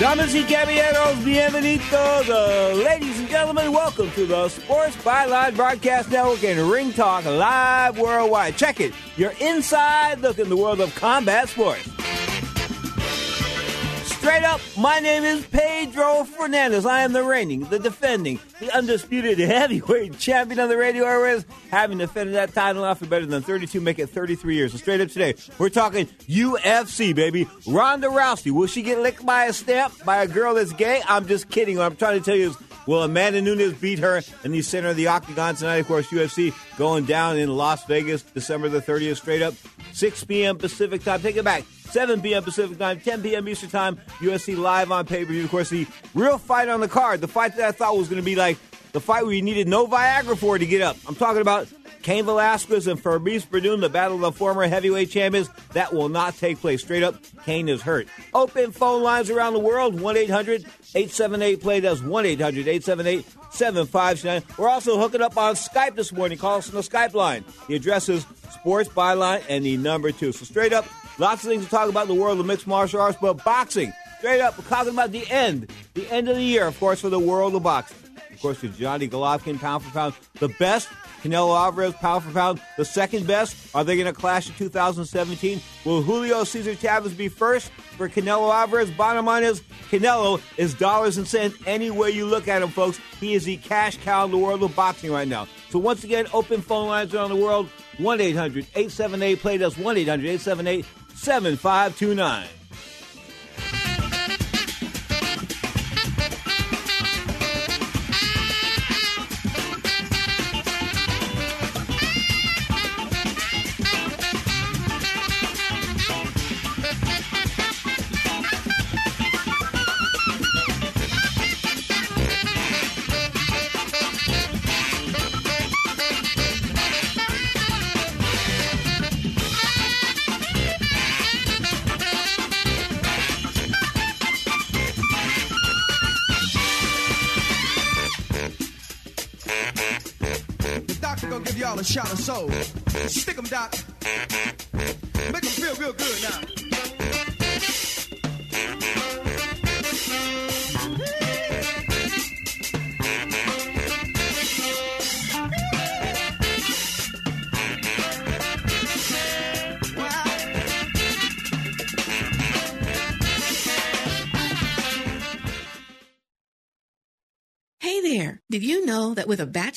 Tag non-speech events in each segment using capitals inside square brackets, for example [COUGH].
Damas y caballeros, bienvenidos, uh, ladies and gentlemen. Welcome to the Sports Byline Broadcast Network and Ring Talk live worldwide. Check it. You're inside look in the world of combat sports. Straight up, my name is Pedro Fernandez. I am the reigning, the defending, the undisputed heavyweight champion of the radio airways, having defended that title now for better than 32, make it 33 years. So straight up today, we're talking UFC, baby. Ronda Rousey, will she get licked by a stamp by a girl that's gay? I'm just kidding. What I'm trying to tell you is, will Amanda Nunes beat her in the center of the octagon tonight? Of course, UFC going down in Las Vegas, December the 30th, straight up, 6 p.m. Pacific time. Take it back. 7 p.m. Pacific time, 10 p.m. Eastern time. UFC live on pay per view. Of course, the real fight on the card, the fight that I thought was going to be like the fight where you needed no Viagra for to get up. I'm talking about Cain Velasquez and Fabricio Werdum, the battle of the former heavyweight champions. That will not take place. Straight up, Cain is hurt. Open phone lines around the world 1 800 878 play. That's 1 800 878 7529. We're also hooking up on Skype this morning. Call us on the Skype line. The address is Sports Byline and the number two. So straight up, Lots of things to talk about in the world of mixed martial arts, but boxing, straight up, we're talking about the end, the end of the year, of course, for the world of boxing. Of course, with Johnny Golovkin, pound for pound, the best. Canelo Alvarez, pound for pound, the second best. Are they going to clash in 2017? Will Julio Cesar Chavez be first for Canelo Alvarez? Bottom line is, Canelo is dollars and cents any way you look at him, folks. He is the cash cow in the world of boxing right now. So once again, open phone lines around the world. 1 800 878 play. That's 1 800 doc. Make 'em feel real good now. Hey there! Did you know that with a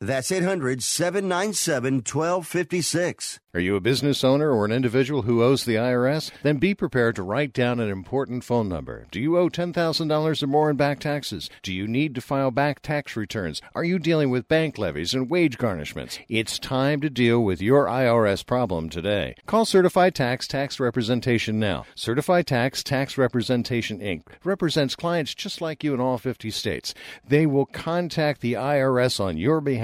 That's 800 797 1256. Are you a business owner or an individual who owes the IRS? Then be prepared to write down an important phone number. Do you owe $10,000 or more in back taxes? Do you need to file back tax returns? Are you dealing with bank levies and wage garnishments? It's time to deal with your IRS problem today. Call Certified Tax Tax Representation now. Certified Tax Tax Representation Inc. represents clients just like you in all 50 states. They will contact the IRS on your behalf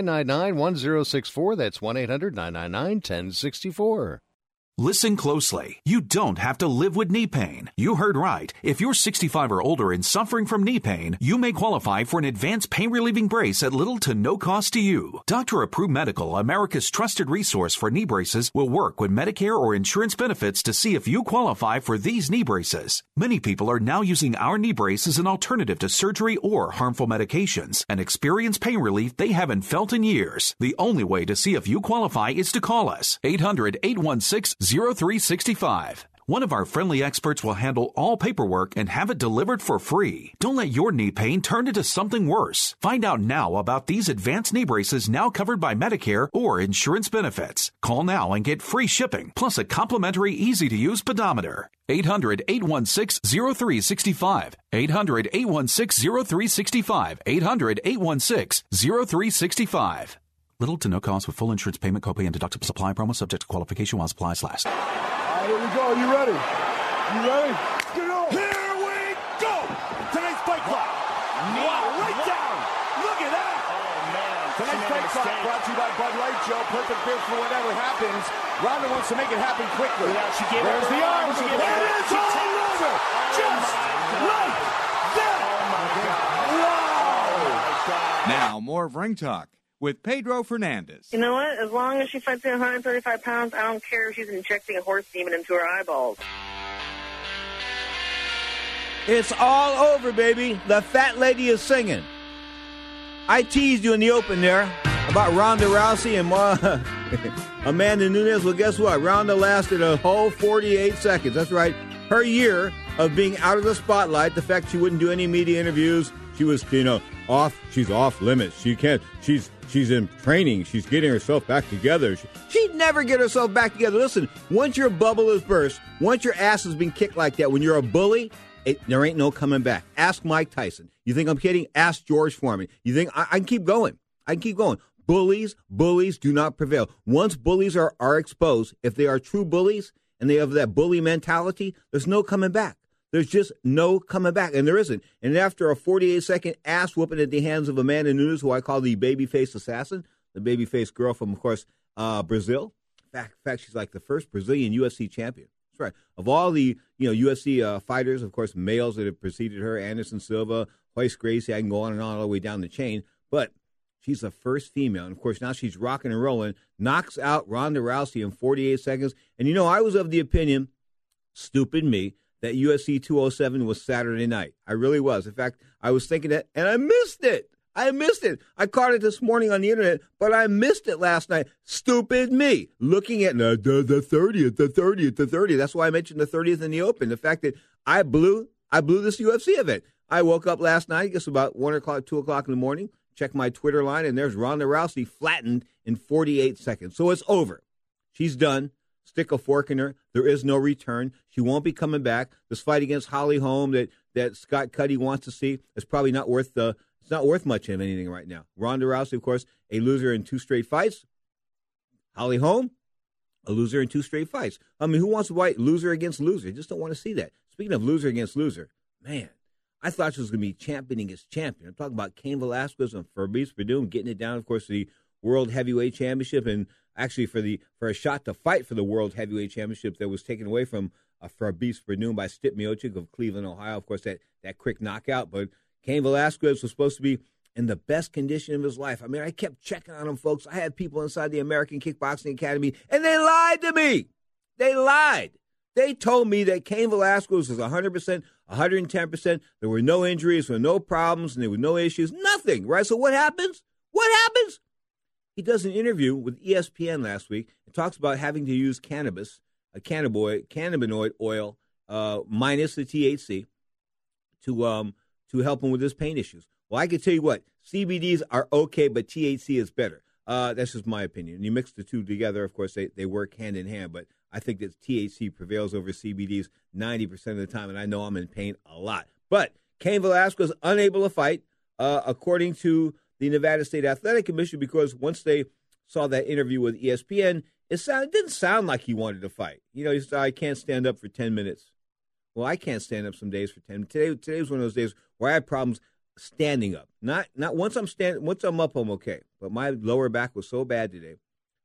999 1064. That's 1 800 999 1064. Listen closely. You don't have to live with knee pain. You heard right. If you're 65 or older and suffering from knee pain, you may qualify for an advanced pain relieving brace at little to no cost to you. Doctor Approved Medical, America's trusted resource for knee braces, will work with Medicare or insurance benefits to see if you qualify for these knee braces. Many people are now using our knee brace as an alternative to surgery or harmful medications and experience pain relief they haven't felt in years. The only way to see if you qualify is to call us 800 816 0365. One of our friendly experts will handle all paperwork and have it delivered for free. Don't let your knee pain turn into something worse. Find out now about these advanced knee braces now covered by Medicare or insurance benefits. Call now and get free shipping plus a complimentary easy to use pedometer. 800 816 0365. 800 816 0365. 800 816 0365. Little to no cost with full insurance payment, copay, and deductible supply promo subject to qualification while supplies last. All right, here we go. Are You ready? You ready? Get on. Here we go. Tonight's fight clock. Wow, right down. Look at that. Oh, man. Tonight's fight clock brought to you by Bud Light, Joe. Perfect fit for whatever happens. Ronda wants to make it happen quickly. Yeah, she gave There's her the arm. arm. She It gave her- is she all takes- over. Oh, Just like that. Oh, wow. Oh, now, more of Ring Talk with Pedro Fernandez. You know what? As long as she fights at 135 pounds, I don't care if she's injecting a horse demon into her eyeballs. It's all over, baby. The fat lady is singing. I teased you in the open there about Ronda Rousey and Ma- [LAUGHS] Amanda Nunes. Well, guess what? Ronda lasted a whole 48 seconds. That's right. Her year of being out of the spotlight, the fact she wouldn't do any media interviews, she was, you know, off. She's off limits. She can't. She's she's in training. She's getting herself back together. She, she'd never get herself back together. Listen, once your bubble is burst, once your ass has been kicked like that, when you're a bully, it, there ain't no coming back. Ask Mike Tyson. You think I'm kidding? Ask George Foreman. You think I, I can keep going? I can keep going. Bullies, bullies do not prevail. Once bullies are, are exposed, if they are true bullies and they have that bully mentality, there's no coming back. There's just no coming back, and there isn't. And after a 48 second ass whooping at the hands of Amanda Nunes, who I call the babyface assassin, the babyface girl from, of course, uh, Brazil. In fact, she's like the first Brazilian UFC champion. That's right. Of all the you know UFC uh, fighters, of course, males that have preceded her, Anderson Silva, Royce Gracie, I can go on and on all the way down the chain. But she's the first female, and of course now she's rocking and rolling, knocks out Ronda Rousey in 48 seconds. And you know, I was of the opinion, stupid me, that UFC 207 was Saturday night. I really was. In fact, I was thinking that, and I missed it. I missed it. I caught it this morning on the internet, but I missed it last night. Stupid me. Looking at the, the, the 30th, the 30th, the 30th. That's why I mentioned the 30th in the open. The fact that I blew, I blew this UFC event. I woke up last night, I guess about 1 o'clock, 2 o'clock in the morning, checked my Twitter line, and there's Ronda Rousey flattened in 48 seconds. So it's over. She's done. Stick a fork in her. There is no return. She won't be coming back. This fight against Holly Holm that, that Scott Cuddy wants to see is probably not worth the it's not worth much of anything right now. Ronda Rousey, of course, a loser in two straight fights. Holly Holm, a loser in two straight fights. I mean, who wants to fight loser against loser? I just don't want to see that. Speaking of loser against loser, man, I thought she was going to be champion against champion. I'm talking about Cain Velasquez and Fabricio Werdum getting it down, of course, the World Heavyweight Championship, and actually for the for a shot to fight for the World Heavyweight Championship that was taken away from uh, Fabricio Werdum by Stipe Miocic of Cleveland, Ohio. Of course, that that quick knockout, but Cain Velasquez was supposed to be in the best condition of his life. I mean, I kept checking on him, folks. I had people inside the American Kickboxing Academy, and they lied to me. They lied. They told me that Cain Velasquez was 100%, 110%. There were no injuries, there were no problems, and there were no issues. Nothing, right? So what happens? What happens? He does an interview with ESPN last week and talks about having to use cannabis, a cannabinoid, cannabinoid oil, uh, minus the THC, to um, to help him with his pain issues. Well, I can tell you what, CBDs are okay, but THC is better. Uh, that's just my opinion. You mix the two together, of course, they, they work hand in hand. But I think that THC prevails over CBDs 90% of the time, and I know I'm in pain a lot. But Cain Velasquez unable to fight, uh, according to the Nevada State Athletic Commission, because once they saw that interview with ESPN, it, sound, it didn't sound like he wanted to fight. You know, he said, I can't stand up for 10 minutes. Well, I can't stand up some days for 10. Today, today was one of those days where I had problems standing up. Not not once I'm stand once I'm up, I'm okay. But my lower back was so bad today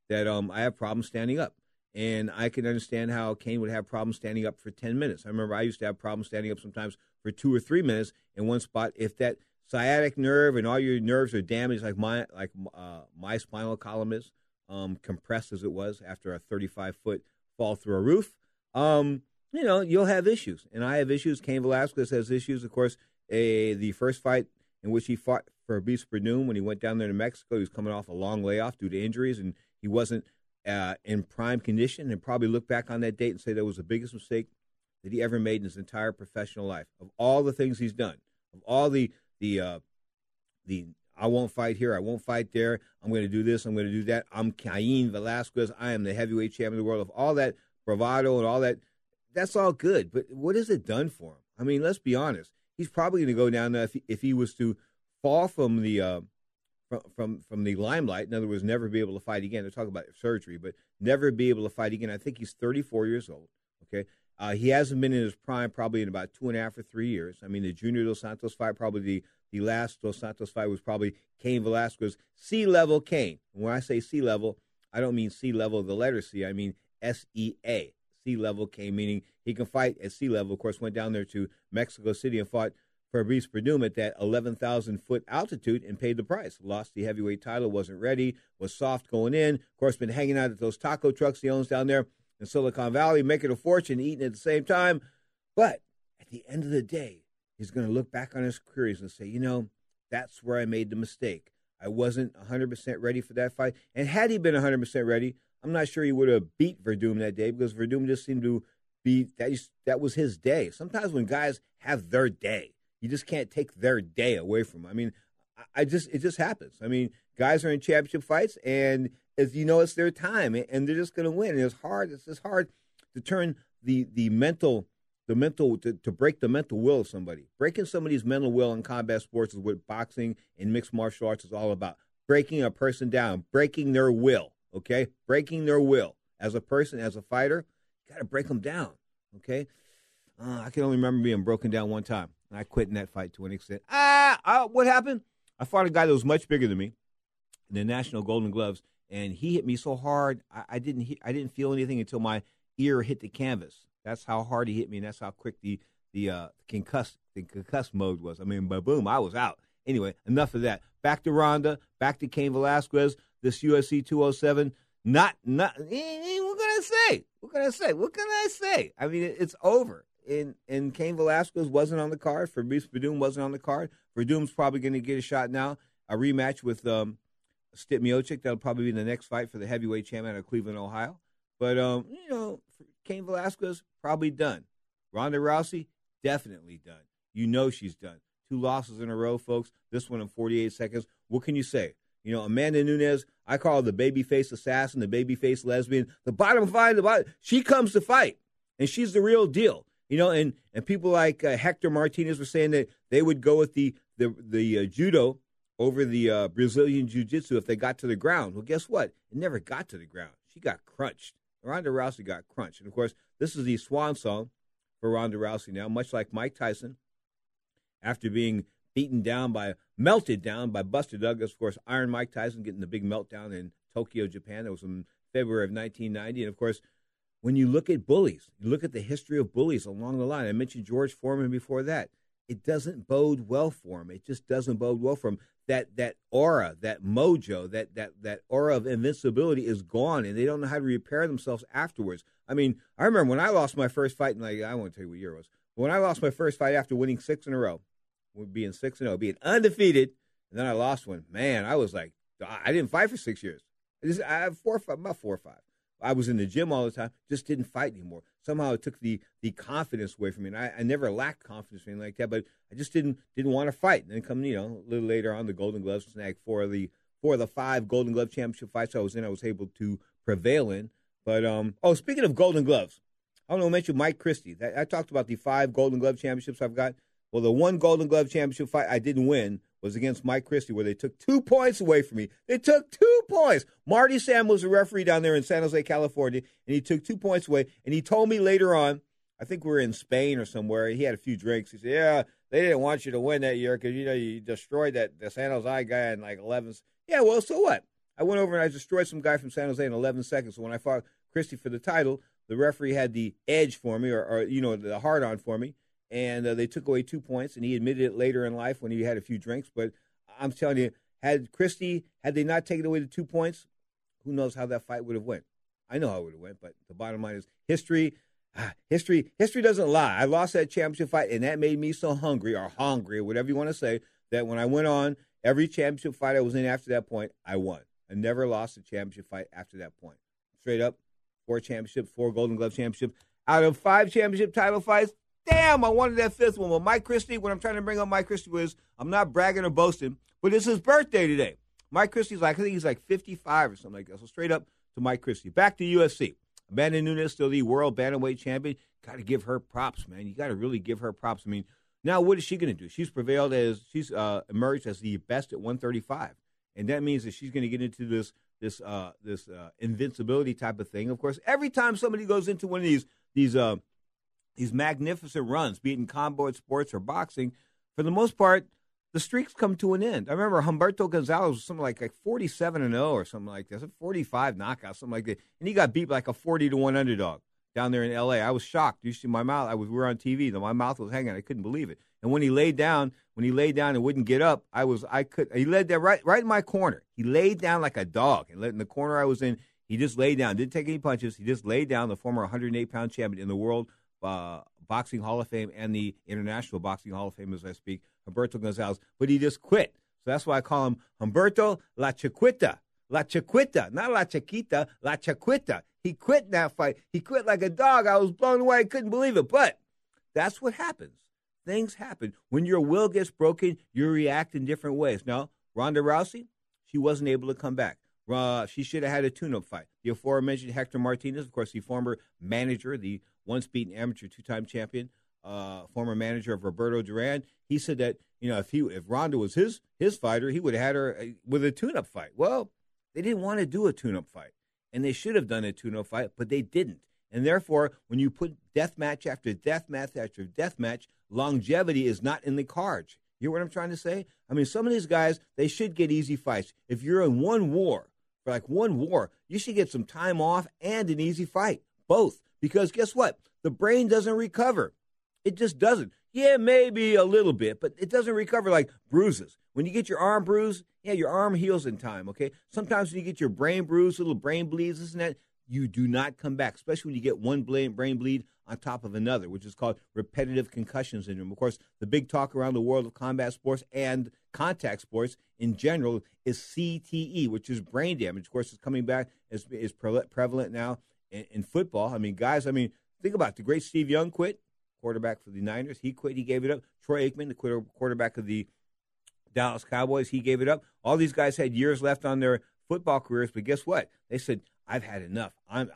that um I have problems standing up. and I can understand how Cain would have problems standing up for 10 minutes. I remember I used to have problems standing up sometimes for two or three minutes in one spot. If that sciatic nerve and all your nerves are damaged, like my like uh, my spinal column is um, compressed as it was after a 35 foot fall through a roof, um, you know you'll have issues. And I have issues. Cain Velasquez has issues. Of course, a, the first fight in which he fought for Beast Werdum when he went down there to Mexico, he was coming off a long layoff due to injuries, and he wasn't uh, in prime condition. And probably look back on that date and say that was the biggest mistake that he ever made in his entire professional life. Of all the things he's done, of all the the uh, the I won't fight here, I won't fight there, I'm going to do this, I'm going to do that. I'm Cain Velasquez, I am the heavyweight champion of the world. Of all that bravado and all that, that's all good. But what has it done for him? I mean, let's be honest. He's probably going to go down if he, if he was to fall from the uh, from, from from the limelight. In other words, never be able to fight again. They're talking about surgery, but never be able to fight again. I think he's 34 years old. Okay, uh, he hasn't been in his prime probably in about two and a half or three years. I mean, the Junior Dos Santos fight, probably the, the last Dos Santos fight was probably Cain Velasquez, C level Cain. when I say C level, I don't mean C level, the letter C. I mean S E A, C level Cain, meaning he can fight at sea level. Of course, went down there to Mexico City and fought Fabricio Werdum at that 11,000 foot altitude and paid the price. Lost the heavyweight title, wasn't ready, was soft going in. Of course, been hanging out at those taco trucks he owns down there in Silicon Valley, making a fortune, eating at the same time. But at the end of the day, he's going to look back on his career and say, you know, that's where I made the mistake. I wasn't 100% ready for that fight. And had he been 100% ready, I'm not sure he would have beat Werdum that day because Werdum just seemed to be that, that was his day. Sometimes when guys have their day, you just can't take their day away from them. I mean, I just it just happens. I mean, guys are in championship fights, and as you know, it's their time, and they're just going to win. And it's hard. It's just hard to turn the the mental the mental to, to break the mental will of somebody. Breaking somebody's mental will in combat sports is what boxing and mixed martial arts is all about. Breaking a person down, breaking their will. Okay, breaking their will as a person, as a fighter, you got to break them down. Okay, uh, I can only remember being broken down one time, and I quit in that fight to an extent. Ah, uh, what happened? I fought a guy that was much bigger than me, in the National Golden Gloves, and he hit me so hard I, I didn't he, I didn't feel anything until my ear hit the canvas. That's how hard he hit me, and that's how quick the the uh, concuss the concuss mode was. I mean, boom, I was out. Anyway, enough of that. Back to Ronda. Back to Cain Velasquez. This UFC 207. Not not. Eh, eh, what can I say? What can I say? What can I say? I mean, it's over. And and Cain Velasquez wasn't on the card. Fabricio Werdum wasn't on the card. Werdum's probably going to get a shot now. A rematch with um, Stipe Miocic. That'll probably be the next fight for the heavyweight champion of Cleveland, Ohio. But um, you know, Cain Velasquez probably done. Ronda Rousey definitely done. You know she's done. Two losses in a row, folks. This one in 48 seconds. What can you say? You know, Amanda Nunes, I call her the babyface assassin, the babyface lesbian. The bottom five, the bottom, she comes to fight, and she's the real deal. You know, and and people like uh, Hector Martinez were saying that they would go with the the the uh, judo over the uh, Brazilian Jiu Jitsu if they got to the ground. Well, guess what? It never got to the ground. She got crunched. Ronda Rousey got crunched. And of course, this is the swan song for Ronda Rousey now, much like Mike Tyson, after being beaten down by, melted down by Buster Douglas. Of course, Iron Mike Tyson getting the big meltdown in Tokyo, Japan. That was in February of 1990. And of course, when you look at bullies, you look at the history of bullies along the line. I mentioned George Foreman before that. It doesn't bode well for him. It just doesn't bode well for him that that aura, that mojo, that that that aura of invincibility is gone, and they don't know how to repair themselves afterwards. I mean, I remember when I lost my first fight, and like I won't tell you what year it was. When I lost my first fight after winning six in a row, being six and zero, being undefeated, and then I lost one. Man, I was like, I didn't fight for six years. I just I four, five, about four or five. I was in the gym all the time, just didn't fight anymore. Somehow it took the the confidence away from me. And I, I never lacked confidence or anything like that, but I just didn't didn't want to fight. And then come, you know, a little later on, the Golden Gloves snagged four of the four of the five Golden Glove championship fights I was in. I was able to prevail in. But um, oh, speaking of Golden Gloves, I want to mention Mike Christie. That, I talked about the five Golden Glove championships I've got. Well, the one Golden Glove championship fight I didn't win was against Mike Christie, where they took two points away from me. They took two points. Marty Sam was a referee down there in San Jose, California, and he took two points away. And he told me later on, I think we were in Spain or somewhere. He had a few drinks. He said, "Yeah, they didn't want you to win that year because you know you destroyed that the San Jose guy in like 11." Yeah, well, so what? I went over and I destroyed some guy from San Jose in 11 seconds. So when I fought Christie for the title. The referee had the edge for me, or, or you know, the hard on for me, and uh, they took away two points. And he admitted it later in life when he had a few drinks. But I'm telling you, had Christie had they not taken away the two points, who knows how that fight would have went? I know how it would have went, but the bottom line is history. Ah, history, history doesn't lie. I lost that championship fight, and that made me so hungry or hungry or whatever you want to say that when I went on every championship fight I was in after that point, I won. I never lost a championship fight after that point. Straight up, four championships, four Golden Glove championships out of five championship title fights. Damn, I wanted that fifth one. Well, Mike Christie, what I'm trying to bring up Mike Christie was, I'm not bragging or boasting, but it's his birthday today. Mike Christie's like, I think he's like 55 or something like that. So straight up to Mike Christie. Back to UFC. Amanda Nunes, still the world bantamweight champion. Got to give her props, man. You got to really give her props. I mean, now what is she going to do? She's prevailed as she's uh, emerged as the best at 135, and that means that she's going to get into this this uh, this uh, invincibility type of thing. Of course, every time somebody goes into one of these these uh, these magnificent runs, be it in combat sports or boxing, for the most part, the streaks come to an end. I remember Humberto Gonzalez was something like, like 47 and 0 or something like that, 45 knockout, something like that, and he got beat like a 40 to one underdog down there in L.A. I was shocked. You see my mouth. I was we were on TV. My mouth was hanging. I couldn't believe it. And when he laid down, when he laid down and wouldn't get up, I was I could. He laid there right right in my corner. He laid down like a dog. And in the corner I was in, he just laid down. Didn't take any punches. He just laid down. The former 108 pound champion in the world uh, boxing Hall of Fame and the International Boxing Hall of Fame as I speak, Humberto Gonzalez. But he just quit. So that's why I call him Humberto La Chiquita. La Chiquita, not La Chiquita, La Chiquita. He quit that fight. He quit like a dog. I was blown away. I couldn't believe it. But that's what happens. Things happen. When your will gets broken, you react in different ways. Now, Ronda Rousey, she wasn't able to come back. Uh, she should have had a tune up fight. The aforementioned Hector Martinez, of course, the former manager, the once beaten amateur two time champion, uh, former manager of Roberto Duran, he said that, you know, if he if Ronda was his his fighter, he would have had her uh, with a tune up fight. Well, they didn't want to do a tune up fight and they should have done a 2 0 fight, but they didn't. And therefore, when you put death match after death match after death match, longevity is not in the cards. You hear what I'm trying to say? I mean, some of these guys, they should get easy fights. If you're in one war, for like one war, you should get some time off and an easy fight. Both. Because guess what? The brain doesn't recover. It just doesn't. Yeah, maybe a little bit, but it doesn't recover like bruises. When you get your arm bruised, yeah, your arm heals in time, okay? Sometimes when you get your brain bruised, little brain bleeds, this and that? You do not come back, especially when you get one brain bleed on top of another, which is called repetitive concussion syndrome. Of course, the big talk around the world of combat sports and contact sports in general is CTE, which is brain damage. Of course, it's coming back, is, is prevalent now in, in football. I mean, guys, I mean, think about it. the great Steve Young quit, quarterback for the Niners. He quit, he gave it up. Troy Aikman, the quarterback of the Dallas Cowboys, he gave it up. All these guys had years left on their football careers, but guess what? They said, I've had enough. I'm,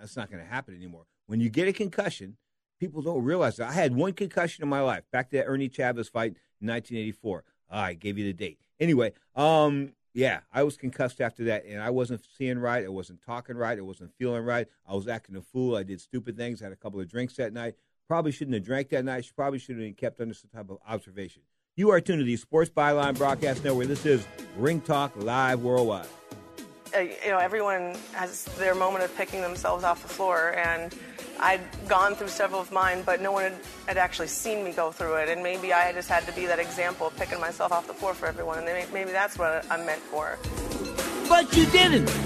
that's not going to happen anymore. When you get a concussion, people don't realize that. I had one concussion in my life, back to that Ernie Chavez fight in 1984. Oh, I gave you the date. Anyway, um, yeah, I was concussed after that, and I wasn't seeing right. I wasn't talking right. I wasn't feeling right. I was acting a fool. I did stupid things. I Had a couple of drinks that night. Probably shouldn't have drank that night. She probably should have been kept under some type of observation. You are tuned to the Sports Byline Broadcast Network. This is Ring Talk Live Worldwide. Uh, you know, everyone has their moment of picking themselves off the floor, and I'd gone through several of mine, but no one had, had actually seen me go through it. And maybe I just had to be that example of picking myself off the floor for everyone, and maybe that's what I'm meant for. But you didn't.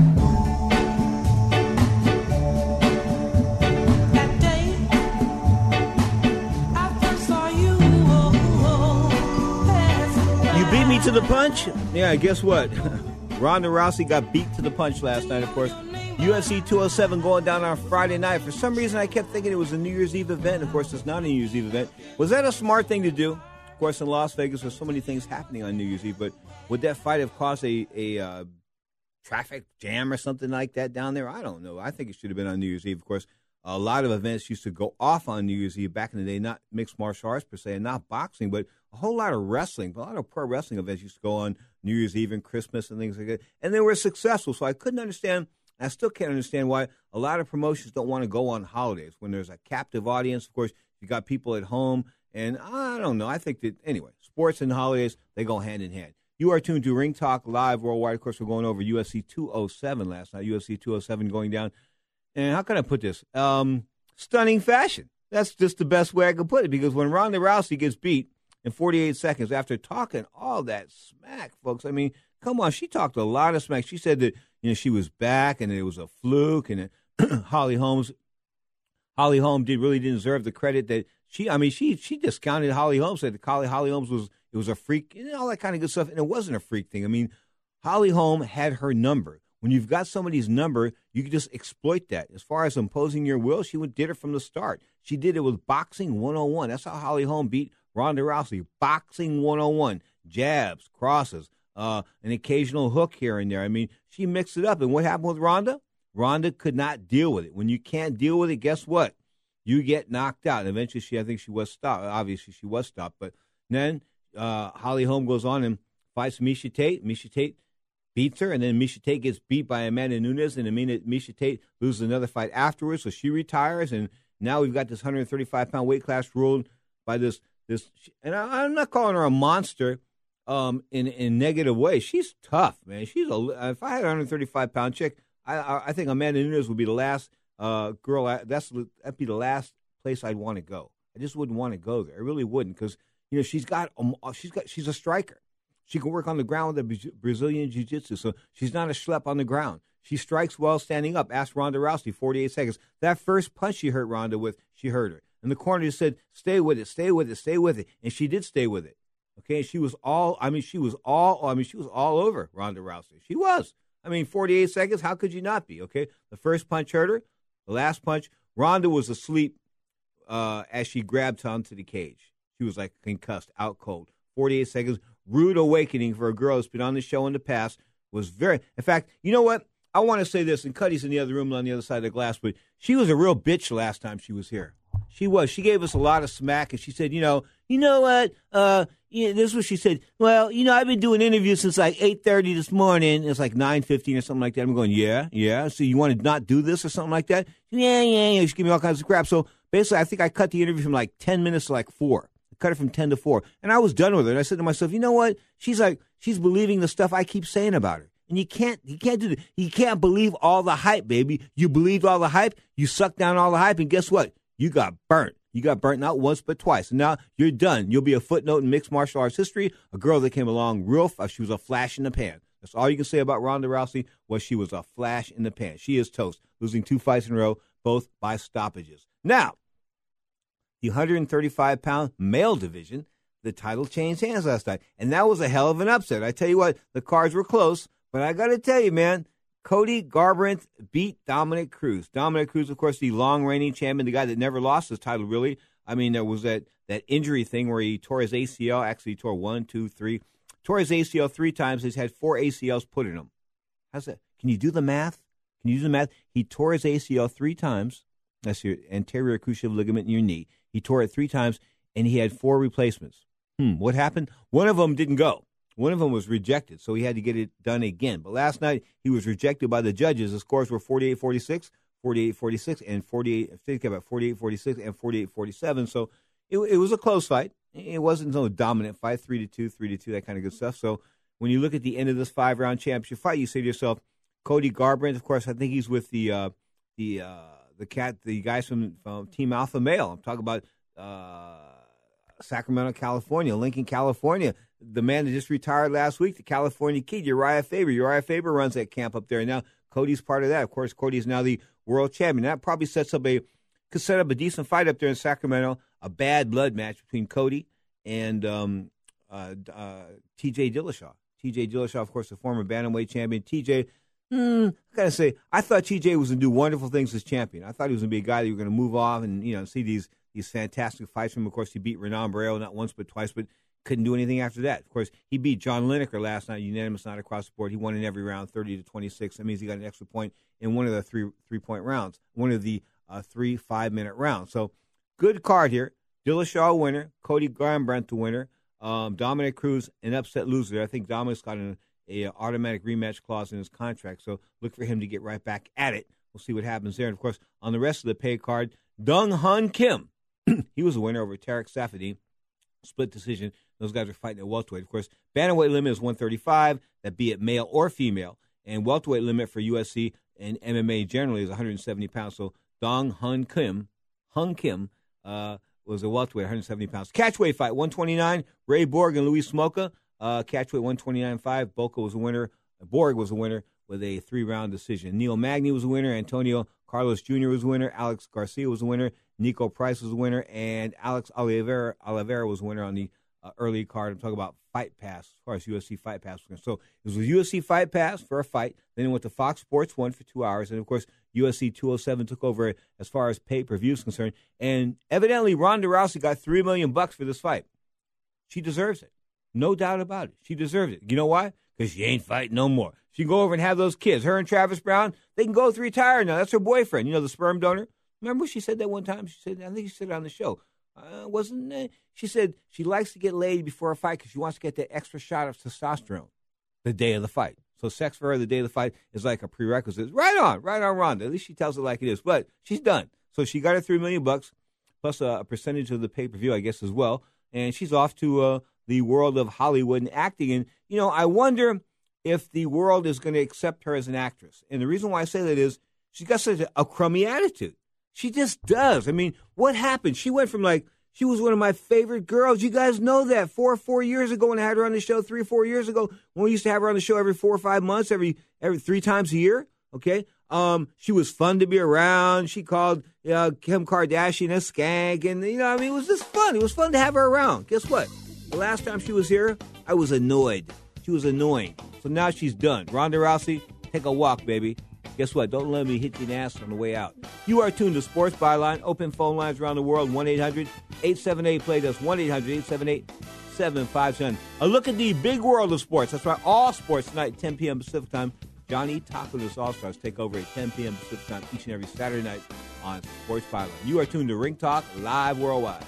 To the punch? Yeah, guess what? [LAUGHS] Ronda Rousey got beat to the punch last night, of course. UFC 207 going down on Friday night. For some reason, I kept thinking it was a New Year's Eve event. Of course, it's not a New Year's Eve event. Was that a smart thing to do? Of course, in Las Vegas, there's so many things happening on New Year's Eve, but would that fight have caused a, a uh, traffic jam or something like that down there? I don't know. I think it should have been on New Year's Eve. Of course, a lot of events used to go off on New Year's Eve back in the day, not mixed martial arts per se, and not boxing, but a whole lot of wrestling. A lot of pro wrestling events used to go on New Year's Eve and Christmas and things like that. And they were successful. So I couldn't understand, I still can't understand why a lot of promotions don't want to go on holidays when there's a captive audience. Of course, you got people at home. And I don't know. I think that, anyway, sports and holidays, they go hand in hand. You are tuned to Ring Talk Live Worldwide. Of course, we're going over UFC 207 last night. UFC 207 going down. And how can I put this? Um, stunning fashion. That's just the best way I could put it because when Ronda Rousey gets beat in 48 seconds after talking all that smack, folks, I mean, come on, she talked a lot of smack. She said that, you know, she was back and it was a fluke and [CLEARS THROAT] Holly Holmes Holly Holmes did really didn't deserve the credit that she I mean, she she discounted Holly Holmes, said that Holly, Holly Holmes was it was a freak and all that kind of good stuff. And it wasn't a freak thing. I mean, Holly Holm had her number. When you've got somebody's number, you can just exploit that. As far as imposing your will, she did it from the start. She did it with boxing 101. That's how Holly Holm beat Ronda Rousey. Boxing 101. Jabs, crosses, uh, an occasional hook here and there. I mean, she mixed it up. And what happened with Ronda? Ronda could not deal with it. When you can't deal with it, guess what? You get knocked out. And eventually, she I think she was stopped. Obviously, she was stopped. But then uh, Holly Holm goes on and fights Miesha Tate. Miesha Tate beats her, and then Miesha Tate gets beat by Amanda Nunes, and Amanda Miesha Tate loses another fight afterwards, so she retires, and now we've got this 135 pound weight class ruled by this this. And I, am not calling her a monster um, in in negative way. She's tough, man. She's a. If I had a 135 pound chick, I I think Amanda Nunes would be the last uh, girl, I- that's that'd be the last place I'd want to go. I just wouldn't want to go there. I really wouldn't because you know she's got um, uh, she's got she's a striker. She can work on the ground with the Brazilian jiu jitsu, so she's not a schlep on the ground. She strikes well standing up. Ask Ronda Rousey, 48 seconds. That first punch she hurt Ronda with, she hurt her. And the corner just said, stay with it, stay with it, stay with it. And she did stay with it. Okay, she was all, I mean, she was all, I mean, she was all over Ronda Rousey. She was. I mean, 48 seconds, how could you not be? Okay, the first punch hurt her. The last punch, Ronda was asleep uh, as she grabbed onto the cage. She was like concussed, out cold. 48 seconds, rude awakening for a girl who's been on the show in the past. Was very, in fact, you know what? I want to say this, and Cuddy's in the other room on the other side of the glass, but she was a real bitch last time she was here. She was. She gave us a lot of smack, and she said, you know, you know what? Uh, this is what she said. Well, you know, I've been doing interviews since like eight thirty this morning. It's like nine fifteen or something like that. I'm going, yeah, yeah. So you want to not do this or something like that? Yeah, yeah, yeah. She gave me all kinds of crap. So basically, I think I cut the interview from like ten minutes to like four. I cut it from ten to four, and I was done with her. And I said to myself, you know what? She's like, she's believing the stuff I keep saying about her. And you can't, you can't do that. You can't believe all the hype, baby. You believed all the hype. You sucked down all the hype, and guess what? You got burnt. You got burnt not once but twice. Now you're done. You'll be a footnote in mixed martial arts history. A girl that came along real. She was a flash in the pan. That's all you can say about Ronda Rousey was she was a flash in the pan. She is toast, losing two fights in a row, both by stoppages. Now, the 135 pound male division, the title changed hands last night. And that was a hell of an upset. I tell you what, the cards were close, but I got to tell you, man, Cody Garbrandt beat Dominick Cruz. Dominick Cruz, of course, the long reigning champion, the guy that never lost his title, really. I mean, there was that, that injury thing where he tore his ACL. Actually, tore one, two, three. Tore his ACL three times. He's had four ACLs put in him. How's that? Can you do the math? Can you do the math? He tore his ACL three times. That's your anterior cruciate ligament in your knee. He tore it three times, and he had four replacements. Hmm, what happened? One of them didn't go. One of them was rejected, so he had to get it done again. But last night, he was rejected by the judges. The scores were 48 46, 48 46, and 48, I think about 48 46 and 48 47. So it, it was a close fight. It wasn't no dominant fight, 3 to 2, 3 to 2, that kind of good stuff. So when you look at the end of this five round championship fight, you say to yourself, Cody Garbrandt, of course, I think he's with the, uh, the, uh, the cat, the guys from, from Team Alpha Male. I'm talking about uh, Sacramento, California, Lincoln, California. The man that just retired last week, the California kid, Urijah Faber. Urijah Faber runs that camp up there. Now Cody's part of that. Of course, Cody is now the world champion. That probably sets up a could set up a decent fight up there in Sacramento. A bad blood match between Cody and um, uh, uh, T.J. Dillashaw. T.J. Dillashaw, of course, the former bantamweight champion. T.J. Hmm, I gotta say, I thought TJ was gonna do wonderful things as champion. I thought he was gonna be a guy that you were gonna move off and you know see these these fantastic fights from. Of course, he beat Renan Barão not once but twice, but couldn't do anything after that. Of course, he beat John Lineker last night, unanimous not across the board. He won in every round, thirty to twenty six. That means he got an extra point in one of the three three point rounds, one of the uh, three five minute rounds. So good card here. Dillashaw winner, Cody Garbrandt the winner, um, Dominick Cruz an upset loser. I think Dominick's got an a automatic rematch clause in his contract, so look for him to get right back at it. We'll see what happens there. And of course, on the rest of the pay card, Dong Hyun Kim, [CLEARS THROAT] he was a winner over Tarec Saffiedine, split decision. Those guys are fighting at welterweight. Of course, bantamweight limit is 135, that be it male or female, and welterweight limit for UFC and MMA generally is 170 pounds. So Dong Hyun Kim, Hyun Kim, uh, was a welterweight, 170 pounds. Catchweight fight, 129, Ray Borg and Louis Smolka. Uh, catchweight 129.5. Boca was a winner. Borg was a winner with a three round decision. Neil Magny was a winner. Antonio Carlos Jr. was winner. Alex Garcia was winner. Niko Price was winner. And Alex Oliveira, Oliveira was winner on the uh, early card. I'm talking about Fight Pass, as far as UFC Fight Pass. So it was UFC Fight Pass for a fight. Then it went to Fox Sports 1 for two hours. And of course, UFC 207 took over as far as pay per view is concerned. And evidently, Ronda Rousey got three million bucks for this fight. She deserves it. No doubt about it. She deserves it. You know why? Because she ain't fighting no more. She can go over and have those kids. Her and Travis Browne, they can go to retire now. That's her boyfriend. You know, the sperm donor. Remember she said that one time? She said, I think she said it on the show. Uh, wasn't it? She said she likes to get laid before a fight because she wants to get that extra shot of testosterone the day of the fight. So sex for her the day of the fight is like a prerequisite. Right on, right on, Ronda. At least she tells it like it is. But she's done. So she got her three million bucks plus a, a percentage of the pay per view, I guess, as well. And she's off to uh, the world of Hollywood and acting. And you know, I wonder if the world is going to accept her as an actress. And the reason why I say that is She's got such a, crummy attitude. She just does. I mean, what happened? She went from like she was one of my favorite girls. You guys know that four or four years ago when I had her on the show, three or four years ago when we used to have her on the show every four or five months, every every three times a year. Okay, um, she was fun to be around. She called uh, Kim Kardashian a skank, and you know, I mean, it was just fun. It was fun to have her around. Guess what? The last time she was here, I was annoyed. She was annoying. So now she's done. Ronda Rousey, take a walk, baby. Guess what? Don't let me hit you in the ass on the way out. You are tuned to Sports Byline. Open phone lines around the world 1 800 878 play. That's 1 800 878 7510. A look at the big world of sports. That's right, all sports tonight, 10 p.m. Pacific time. Johnny Taconis All Stars take over at 10 p.m. Pacific time each and every Saturday night on Sports Byline. You are tuned to Ring Talk live worldwide.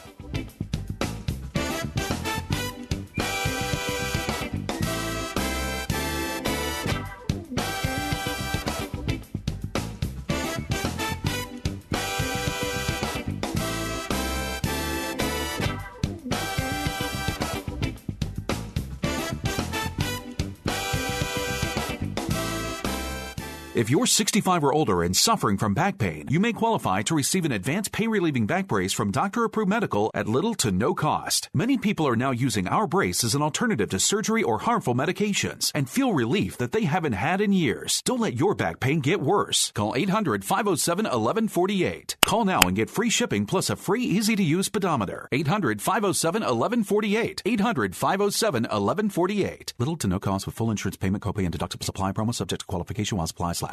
If you're 65 or older and suffering from back pain, you may qualify to receive an advanced pain relieving back brace from Doctor Approved Medical at little to no cost. Many people are now using our brace as an alternative to surgery or harmful medications and feel relief that they haven't had in years. Don't let your back pain get worse. Call 800 507 1148. Call now and get free shipping plus a free easy to use speedometer. 800 507 1148. 800 507 1148. Little to no cost with full insurance payment, copay, and deductible supply promo subject to qualification while supply supplies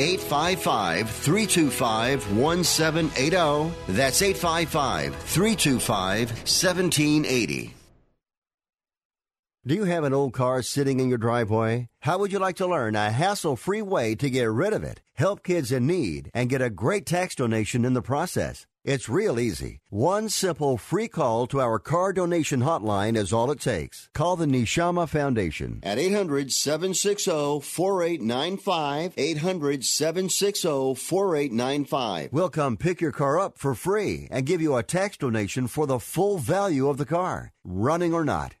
855 325 1780. That's 855 325 1780. Do you have an old car sitting in your driveway? How would you like to learn a hassle free way to get rid of it, help kids in need, and get a great tax donation in the process? It's real easy. One simple free call to our car donation hotline is all it takes. Call the Nishama Foundation at 800 760 4895. 800 760 4895. We'll come pick your car up for free and give you a tax donation for the full value of the car, running or not.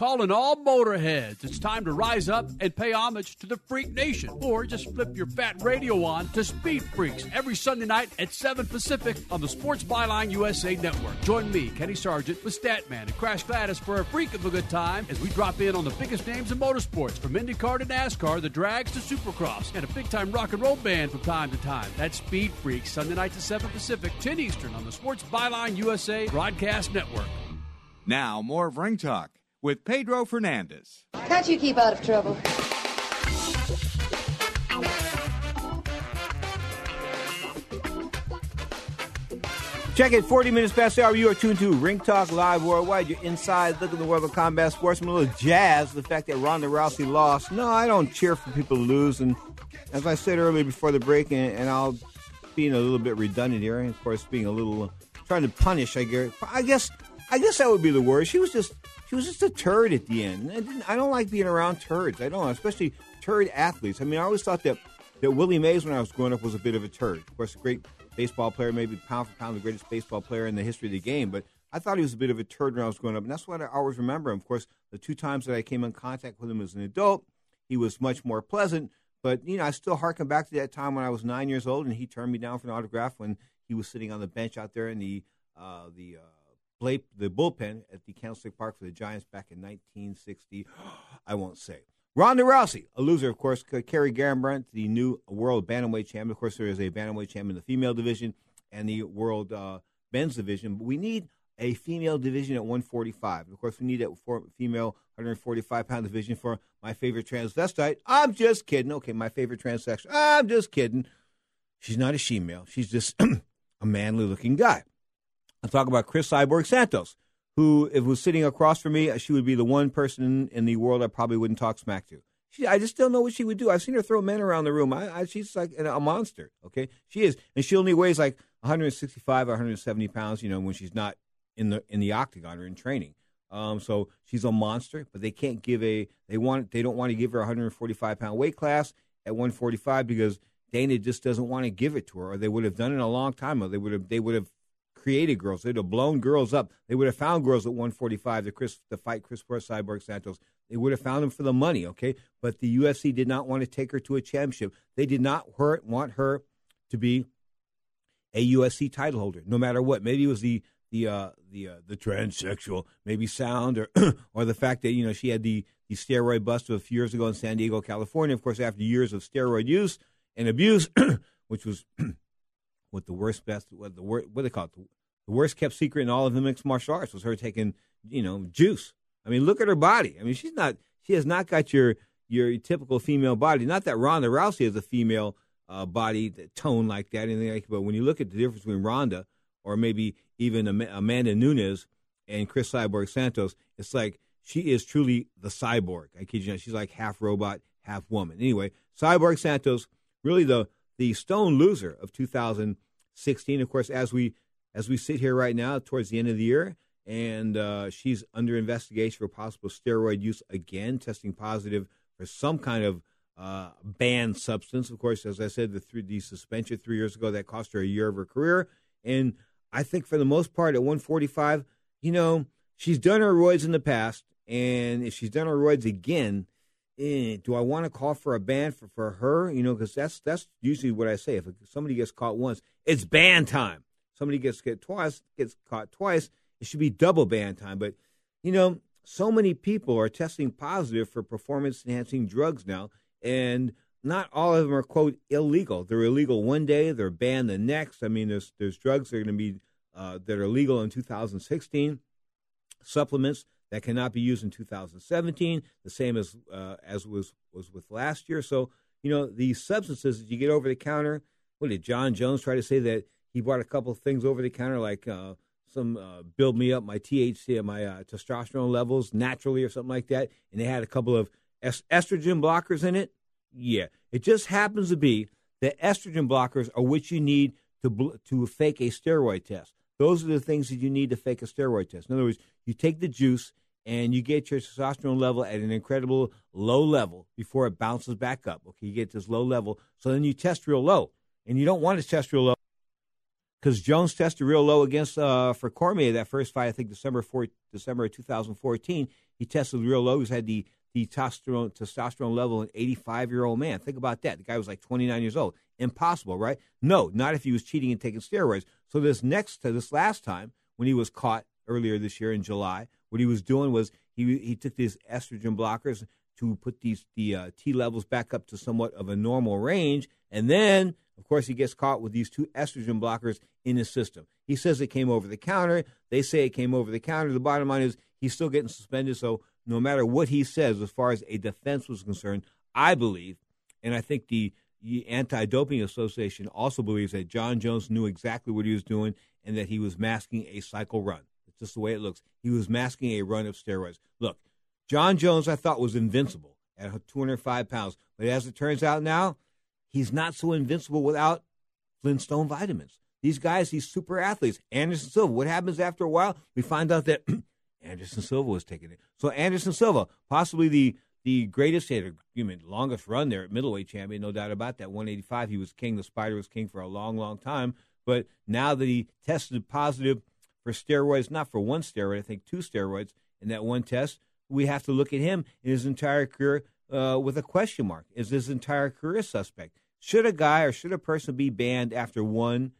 Calling all motorheads. It's time to rise up and pay homage to the Freak Nation. Or just flip your fat radio on to Speed Freaks every Sunday night at 7 Pacific on the Sports Byline USA Network. Join me, Kenny Sargent, with Statman and Crash Gladys for a freak of a good time as we drop in on the biggest names in motorsports from IndyCar to NASCAR, the drags to Supercross, and a big time rock and roll band from time to time. That's Speed Freaks, Sunday night to 7 Pacific, 10 Eastern on the Sports Byline USA Broadcast Network. Now, more of Ring Talk with Pedro Fernandez. Can't you keep out of trouble? Check it, 40 minutes past the hour. You are tuned to Ring Talk Live Worldwide. You're inside looking at the world of combat sports. I'm a little jazzed the fact that Ronda Rousey lost. No, I don't cheer for people to lose. And as I said earlier before the break, and, and I'll being a little bit redundant here, and of course being a little uh, trying to punish, I guess. I guess I guess that would be the word. She was just she was just a turd at the end. I, I don't like being around turds. I don't, especially turd athletes. I mean, I always thought that that Willie Mays, when I was growing up, was a bit of a turd. Of course, a great baseball player, maybe pound for pound the greatest baseball player in the history of the game. But I thought he was a bit of a turd when I was growing up, and that's what I always remember. Of course, the two times that I came in contact with him as an adult, he was much more pleasant. But you know, I still harken back to that time when I was nine years old, and he turned me down for an autograph when he was sitting on the bench out there in the uh, the uh, Blake, the bullpen at the Candlestick Park for the Giants back in 1960. [GASPS] I won't say. Ronda Rousey, a loser, of course. Kerry Garbrandt, the new world bantamweight champion. Of course, there is a bantamweight champion in the female division and the world uh, men's division. But we need a female division at 145. Of course, we need a female 145 pound division for my favorite transvestite. I'm just kidding. Okay, my favorite transsexual. I'm just kidding. She's not a she-male. She's just [CLEARS THROAT] a manly looking guy. I'm talking about Cris Cyborg Santos, who, if was sitting across from me, she would be the one person in the world I probably wouldn't talk smack to. She, I just don't know what she would do. I've seen her throw men around the room. I, I, she's like a monster. Okay, she is, and she only weighs like 165 or 170 pounds. You know, when she's not in the in the octagon or in training. Um, so she's a monster, but they can't give a they want they don't want to give her a 145 pound weight class at 145 because Dana just doesn't want to give it to her, or they would have done it a long time ago. They would have they would have created girls. They'd have blown girls up. They would have found girls at 145 to Chris to fight Chris Porter, Cyborg Santos. They would have found them for the money, okay? But the UFC did not want to take her to a championship. They did not her, want her to be a UFC title holder, no matter what. Maybe it was the the uh, the uh, the transsexual, maybe sound, or [CLEARS THROAT] or the fact that you know she had the the steroid bust of a few years ago in San Diego, California. Of course, after years of steroid use and abuse, [CLEARS THROAT] which was [CLEARS THROAT] what the worst best what the wor- what they call it the, worst kept secret in all of the mixed martial arts was her taking you know juice. I mean, look at her body. I mean, she's not she has not got your your typical female body. Not that Ronda Rousey has a female uh, body tone like that, anything like. But when you look at the difference between Ronda or maybe even Amanda Nunes and Cris Cyborg Santos, it's like she is truly the cyborg. I kid you not. She's like half robot, half woman. Anyway, Cyborg Santos, really the the stone loser of 2016. Of course, as we as we sit here right now, towards the end of the year, and uh, she's under investigation for possible steroid use again, testing positive for some kind of uh, banned substance. Of course, as I said, the three, the suspension three years ago that cost her a year of her career, and I think for the most part at 145, you know, she's done her roids in the past, and if she's done her roids again, eh, do I want to call for a ban for, for her? You know, because that's that's usually what I say. If somebody gets caught once, it's ban time. Somebody gets get twice, gets caught twice, it should be double ban time. But you know, so many people are testing positive for performance enhancing drugs now, and not all of them are quote illegal. They're illegal one day, they're banned the next. I mean, there's there's drugs that are going to be uh, that are legal in 2016, supplements that cannot be used in 2017, the same as uh, as was was with last year. So you know these substances that you get over the counter. What did Jon Jones try to say that he bought a couple of things over the counter like uh, some uh, build me up my THC, my uh, testosterone levels naturally or something like that, and they had a couple of est- estrogen blockers in it. Yeah, it just happens to be that estrogen blockers are what you need to bl- to fake a steroid test. Those are the things that you need to fake a steroid test. In other words, you take the juice and you get your testosterone level at an incredible low level before it bounces back up. Okay, you get this low level, so then you test real low, and you don't want to test real low because Jones tested real low against uh, for Cormier that first fight. I think December 4, December 2014. He tested real low. He's had the the testosterone testosterone level an 85 year old man. Think about that. The guy was like 29 years old. Impossible, right? No, not if he was cheating and taking steroids. So this next to this last time when he was caught earlier this year in July, what he was doing was he he took these estrogen blockers to put these the uh, T levels back up to somewhat of a normal range, and then of course he gets caught with these two estrogen blockers in his system. He says it came over the counter. They say it came over the counter. The bottom line is he's still getting suspended. So no matter what he says, as far as a defense was concerned, I believe, and I think the, the Anti Doping Association also believes that Jon Jones knew exactly what he was doing and that he was masking a cycle run just the way it looks. He was masking a run of steroids. Look, Jon Jones, I thought was invincible at 205 pounds, but as it turns out now, he's not so invincible without Flintstone vitamins. These guys, these super athletes. Anderson Silva. What happens after a while? We find out that [CLEARS THROAT] Anderson Silva was taking it. So Anderson Silva, possibly the the greatest hitter, you mean longest run there at middleweight champion, no doubt about that. 185, he was king. The Spider was king for a long, long time. But now that he tested positive for steroids, not for one steroid, I think two steroids in that one test. We have to look at him in his entire career uh, with a question mark. Is his entire career suspect? Should a guy or should a person be banned after one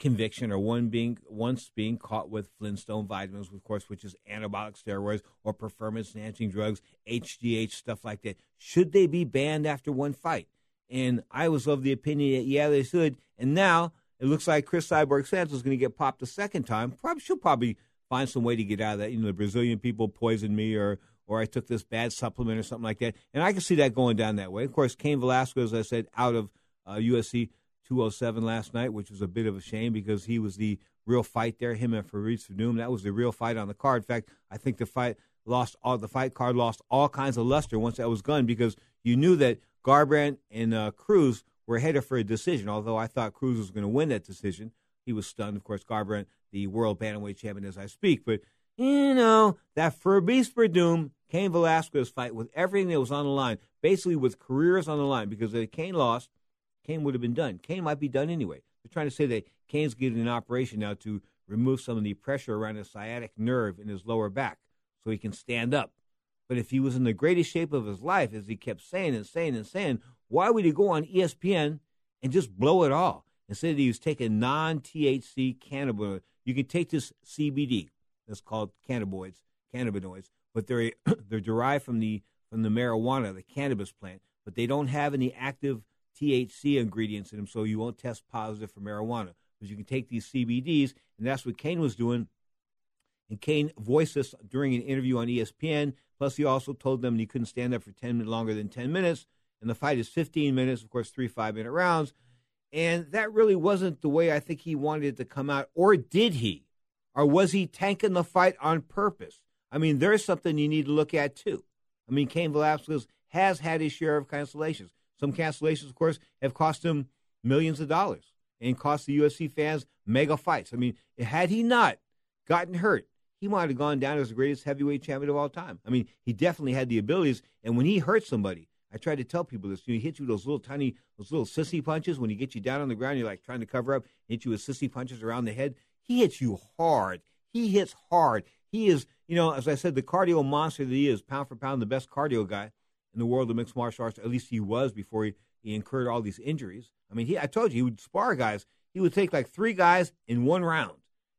conviction or one being once being caught with Flintstone vitamins, of course, which is anabolic steroids or performance enhancing drugs, HGH, stuff like that. Should they be banned after one fight? And I was of the opinion that yeah, they should. And now it looks like Cris Cyborg Santos is going to get popped a second time. Probably she'll probably find some way to get out of that. You know, the Brazilian people poisoned me or or I took this bad supplement or something like that. And I can see that going down that way. Of course, Cain Velasquez, as I said, out of uh, UFC 207 last night, which was a bit of a shame because he was the real fight there. Him and Fabrice Werdum, that was the real fight on the card. In fact, I think the fight lost all the fight card lost all kinds of luster once that was gone because you knew that Garbrandt and uh, Cruz were headed for a decision. Although I thought Cruz was going to win that decision, he was stunned. Of course, Garbrandt, the world bantamweight champion, as I speak. But you know that Fabricio Werdum Cain Velasquez fight with everything that was on the line, basically with careers on the line, because if Cain lost, Cain would have been done. Cain might be done anyway. They're trying to say that Cain's getting an operation now to remove some of the pressure around his sciatic nerve in his lower back so he can stand up. But if he was in the greatest shape of his life, as he kept saying and saying and saying, why would he go on ESPN and just blow it all? Instead, he was taking non THC cannabinoids. You can take this CBD, that's called cannabinoids, cannabinoids, but they're [CLEARS THROAT] they're derived from the from the marijuana, the cannabis plant, but they don't have any active THC ingredients in them, so you won't test positive for marijuana. But you can take these CBDs, and that's what Cain was doing. And Cain voiced this during an interview on ESPN. Plus, he also told them he couldn't stand up for 10 minutes longer than 10 minutes. And the fight is 15 minutes, of course, three five minute rounds. And that really wasn't the way I think he wanted it to come out. Or did he? Or was he tanking the fight on purpose? I mean, there's something you need to look at, too. I mean, Cain Velasquez has had his share of cancellations. Some cancellations, of course, have cost him millions of dollars and cost the UFC fans mega fights. I mean, had he not gotten hurt, he might have gone down as the greatest heavyweight champion of all time. I mean, he definitely had the abilities. And when he hurt somebody, I try to tell people this. You hits you with those little tiny, those little sissy punches. When he gets you down on the ground, you're like trying to cover up, hit you with sissy punches around the head. He hits you hard. He hits hard. He is, you know, as I said, the cardio monster that he is, pound for pound, the best cardio guy in the world of mixed martial arts. At least he was before he, he incurred all these injuries. I mean, he I told you he would spar guys. He would take like three guys in one round.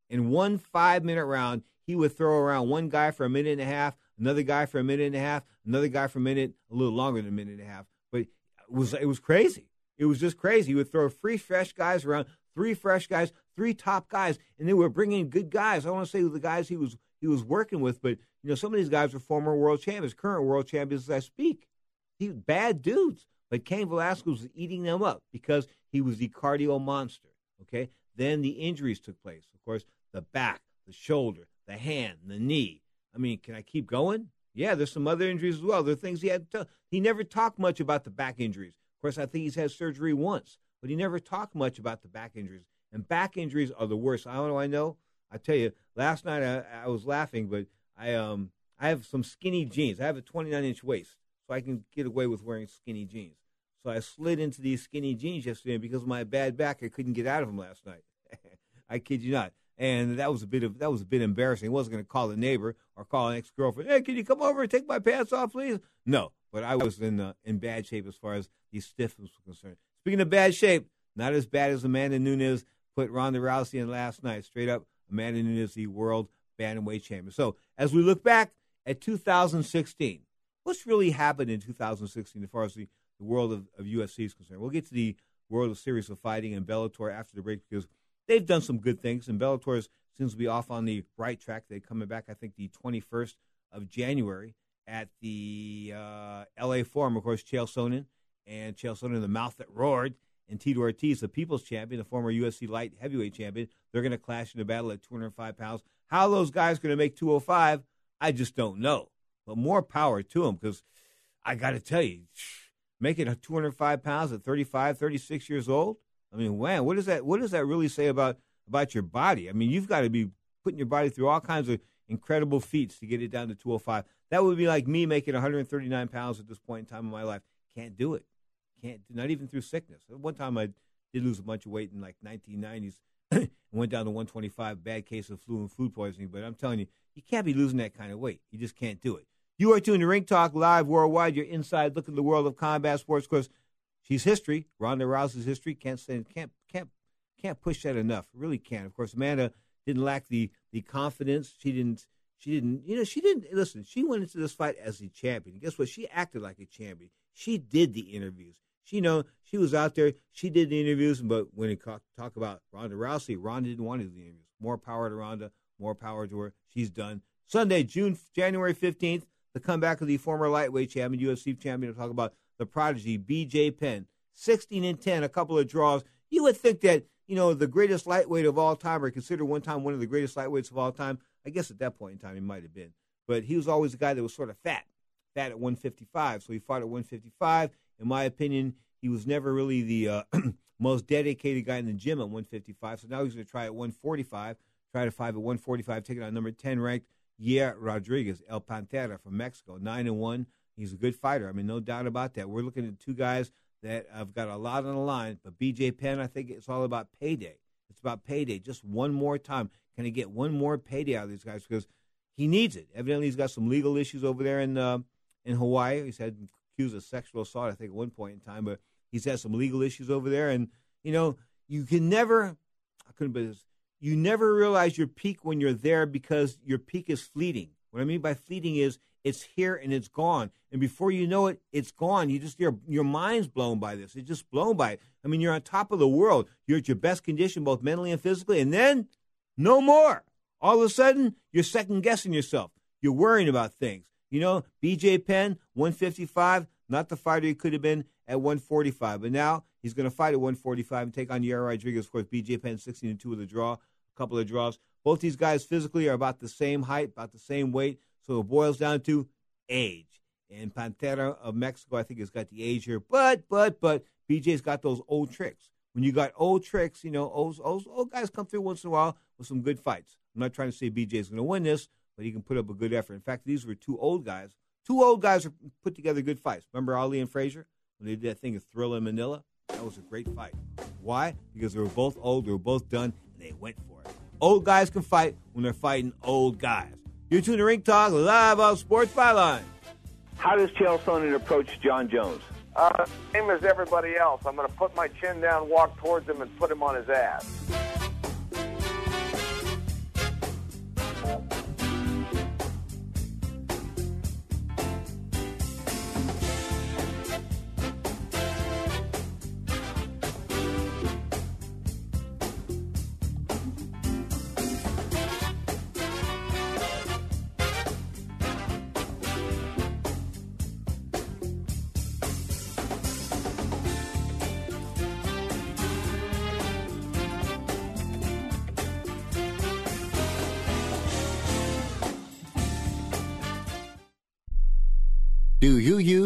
In one five minute round, he would throw around one guy for a minute and a half, another guy for a minute and a half, another guy for a minute, a little longer than a minute and a half. But it was it was crazy. It was just crazy. He would throw three fresh guys around, three fresh guys, three top guys, and they were bringing good guys. I want to say the guys he was he was working with, but you know some of these guys are former world champions, current world champions as I speak. He bad dudes, but Cain Velasquez was eating them up because he was the cardio monster. Okay, then the injuries took place. Of course, the back, the shoulder, the hand, the knee. I mean, can I keep going? Yeah, there's some other injuries as well. There are things he had to. He never talked much about the back injuries. Of course, I think he's had surgery once, but he never talked much about the back injuries. And back injuries are the worst. I don't know. I know. I tell you, last night I, I was laughing, but I um I have some skinny jeans. I have a 29 inch waist, so I can get away with wearing skinny jeans. So I slid into these skinny jeans yesterday, because of my bad back, I couldn't get out of them last night. [LAUGHS] I kid you not and that was a bit of that was a bit embarrassing. I wasn't going to call a neighbor or call an ex girlfriend. Hey, can you come over and take my pants off, please? No, but I was in uh, in bad shape as far as these stiffness were concerned. Speaking of bad shape, not as bad as Amanda Nunes put Ronda Rousey in last night. Straight up, Amanda Nunes, the world bantamweight champion. So as we look back at 2016, what's really happened in 2016 as far as the, the world of, of UFC is concerned? We'll get to the world of series of fighting and Bellator after the break because they've done some good things, and Bellator seems to be off on the right track. They're coming back, I think, the 21st of January at the uh, L.A. Forum. Of course, Chael Sonnen and Chael Sonnen, the mouth that roared, and Tito Ortiz, the People's Champion, the former UFC light heavyweight champion. They're going to clash in a battle at 205 pounds. How those guys going to make 205, I just don't know. But more power to them because I got to tell you, making 205 pounds at 35, 36 years old, I mean, wow, what does that what does that really say about about your body? I mean, you've got to be putting your body through all kinds of incredible feats to get it down to 205. That would be like me making 139 pounds at this point in time in my life. Can't do it. Can't not even through sickness. One time I did lose a bunch of weight in like 1990s. [CLEARS THROAT] and went down to 125. Bad case of flu and food poisoning. But I'm telling you, you can't be losing that kind of weight. You just can't do it. You are tuned to Ring Talk Live worldwide. You're inside look at the world of combat sports. Of course, she's history. Ronda Rousey's history. Can't say can't can't can't push that enough. Really can't. Of course, Amanda didn't lack the the confidence. She didn't. She didn't. You know, she didn't listen. She went into this fight as a champion. Guess what? She acted like a champion. She did the interviews. She know she was out there. She did the interviews. But when it talk, talk about Ronda Rousey, Ronda didn't want to do the interviews. More power to Ronda. More power to her. She's done. Sunday, June January fifteenth, the comeback of the former lightweight champion, UFC champion. To talk about the prodigy B.J. Penn, sixteen and ten, a couple of draws. You would think that you know the greatest lightweight of all time, or considered one time one of the greatest lightweights of all time. I guess at that point in time he might have been, but he was always a guy that was sort of fat, fat at 155. So he fought at 155. In my opinion, he was never really the uh, [CLEARS THROAT] most dedicated guy in the gym at 155. So now he's going to try at 145, try to fight at 145, taking on number 10 ranked Yair Rodriguez, El Pantera from Mexico, nine and one. He's a good fighter. I mean, no doubt about that. We're looking at two guys that have got a lot on the line. But BJ Penn, I think it's all about payday. It's about payday. Just one more time. Can he get one more payday out of these guys? Because he needs it. Evidently, he's got some legal issues over there in uh, in Hawaii. He's had accused of sexual assault, I think, at one point in time. But he's had some legal issues over there, and you know, you can never. I couldn't believe this. You never realize your peak when you're there because your peak is fleeting. What I mean by fleeting is it's here and it's gone, and before you know it, it's gone. You just your your mind's blown by this. It's just blown by it. I mean, you're on top of the world. You're at your best condition, both mentally and physically, and then no more. All of a sudden, you're second guessing yourself. You're worrying about things. You know, BJ Penn, 155, not the fighter he could have been at 145. But now he's going to fight at 145 and take on Yair Rodriguez. Of course, BJ Penn 16 and 2 with a draw, a couple of draws. Both these guys physically are about the same height, about the same weight. So it boils down to age. And Pantera of Mexico, I think, has got the age here. But, but, but BJ's got those old tricks. When you got old tricks, you know, old, old, old guys come through once in a while with some good fights. I'm not trying to say BJ's going to win this, but he can put up a good effort. In fact, these were two old guys. Two old guys put together good fights. Remember Ali and Frazier when they did that thing of Thriller in Manila? That was a great fight. Why? Because they were both old, they were both done, and they went for it. Old guys can fight when they're fighting old guys. You're tuning to Ring Talk live on Sports Byline. How does Chael Sonnen approach Jon Jones? Uh, same as everybody else. I'm going to put my chin down, walk towards him, and put him on his ass.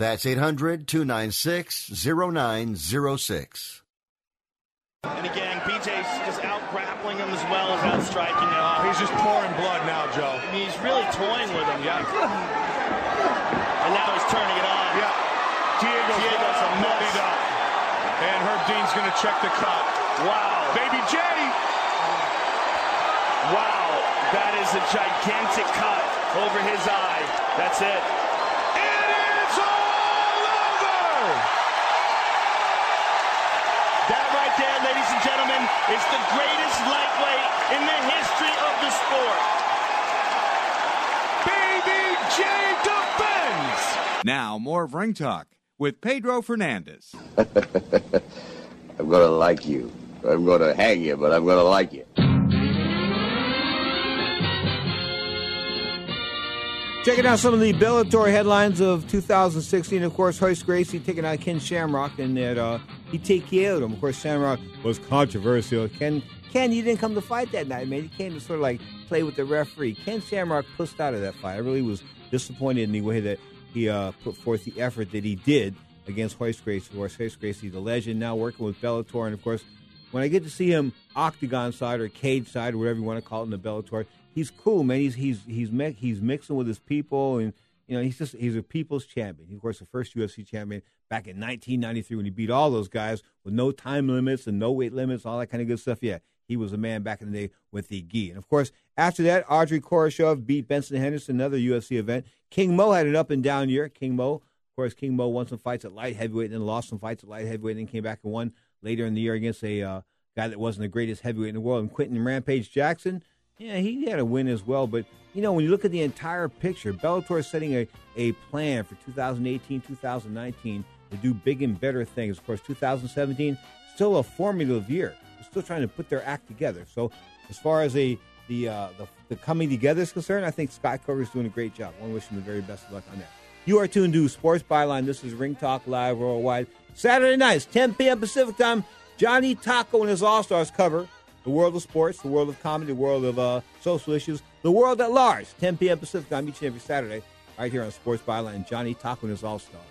That's 800 296 0906. And again, BJ's just out grappling him as well as out striking him. He's just pouring blood now, Joe. I mean, he's really toying with him. Yeah. and now he's turning it on. Yeah. Diego's, Diego's a muddied up. And Herb Dean's going to check the cut. Wow. Baby J. Wow. That is a gigantic cut over his eye. That's it. It That right there, ladies and gentlemen, is the greatest lightweight in the history of the sport. Baby J defends. Now, more of Ring Talk with Pedro Fernandez. [LAUGHS] I'm going to like you. I'm going to hang you, but I'm going to like you. Checking out some of the Bellator headlines of 2016. Of course, Royce Gracie taking out Ken Shamrock, and that uh, he TKO'd him. Of course, Shamrock was controversial. Ken, Ken, you didn't come to fight that night, man. You came to sort of like play with the referee. Ken Shamrock pushed out of that fight. I really was disappointed in the way that he uh, put forth the effort that he did against Royce Gracie. Of course, Royce Gracie, the legend, now working with Bellator, and of course, when I get to see him octagon side or cage side or whatever you want to call it in the Bellator, he's cool, man. He's he's he's mi- he's mixing with his people, and you know he's just he's a people's champion. He, of course, the first UFC champion back in 1993 when he beat all those guys with no time limits and no weight limits, all that kind of good stuff. Yeah, he was a man back in the day with the gi. And of course, after that, Andrey Koreshkov beat Benson Henderson, another UFC event. King Mo had an up and down year. King Mo, of course, King Mo won some fights at light heavyweight, and then lost some fights at light heavyweight, and then came back and won later in the year against a uh, guy that wasn't the greatest heavyweight in the world, and Quinton Rampage Jackson. Yeah, he had a win as well. But, you know, when you look at the entire picture, Bellator is setting a, a plan for 2018, 2019 to do big and better things. Of course, 2017, still a formative year. They're still trying to put their act together. So, as far as a the, uh, the the coming together is concerned, I think Scott Coker is doing a great job. I want to wish him the very best of luck on that. You are tuned to Sports Byline. This is Ring Talk Live Worldwide. Saturday nights, 10 p.m. Pacific Time. Johnny Taco and his All Stars cover the world of sports, the world of comedy, the world of uh, social issues, the world at large. 10 p.m. Pacific Time each and every Saturday, right here on Sports Byline. Johnny Taco and his All Stars.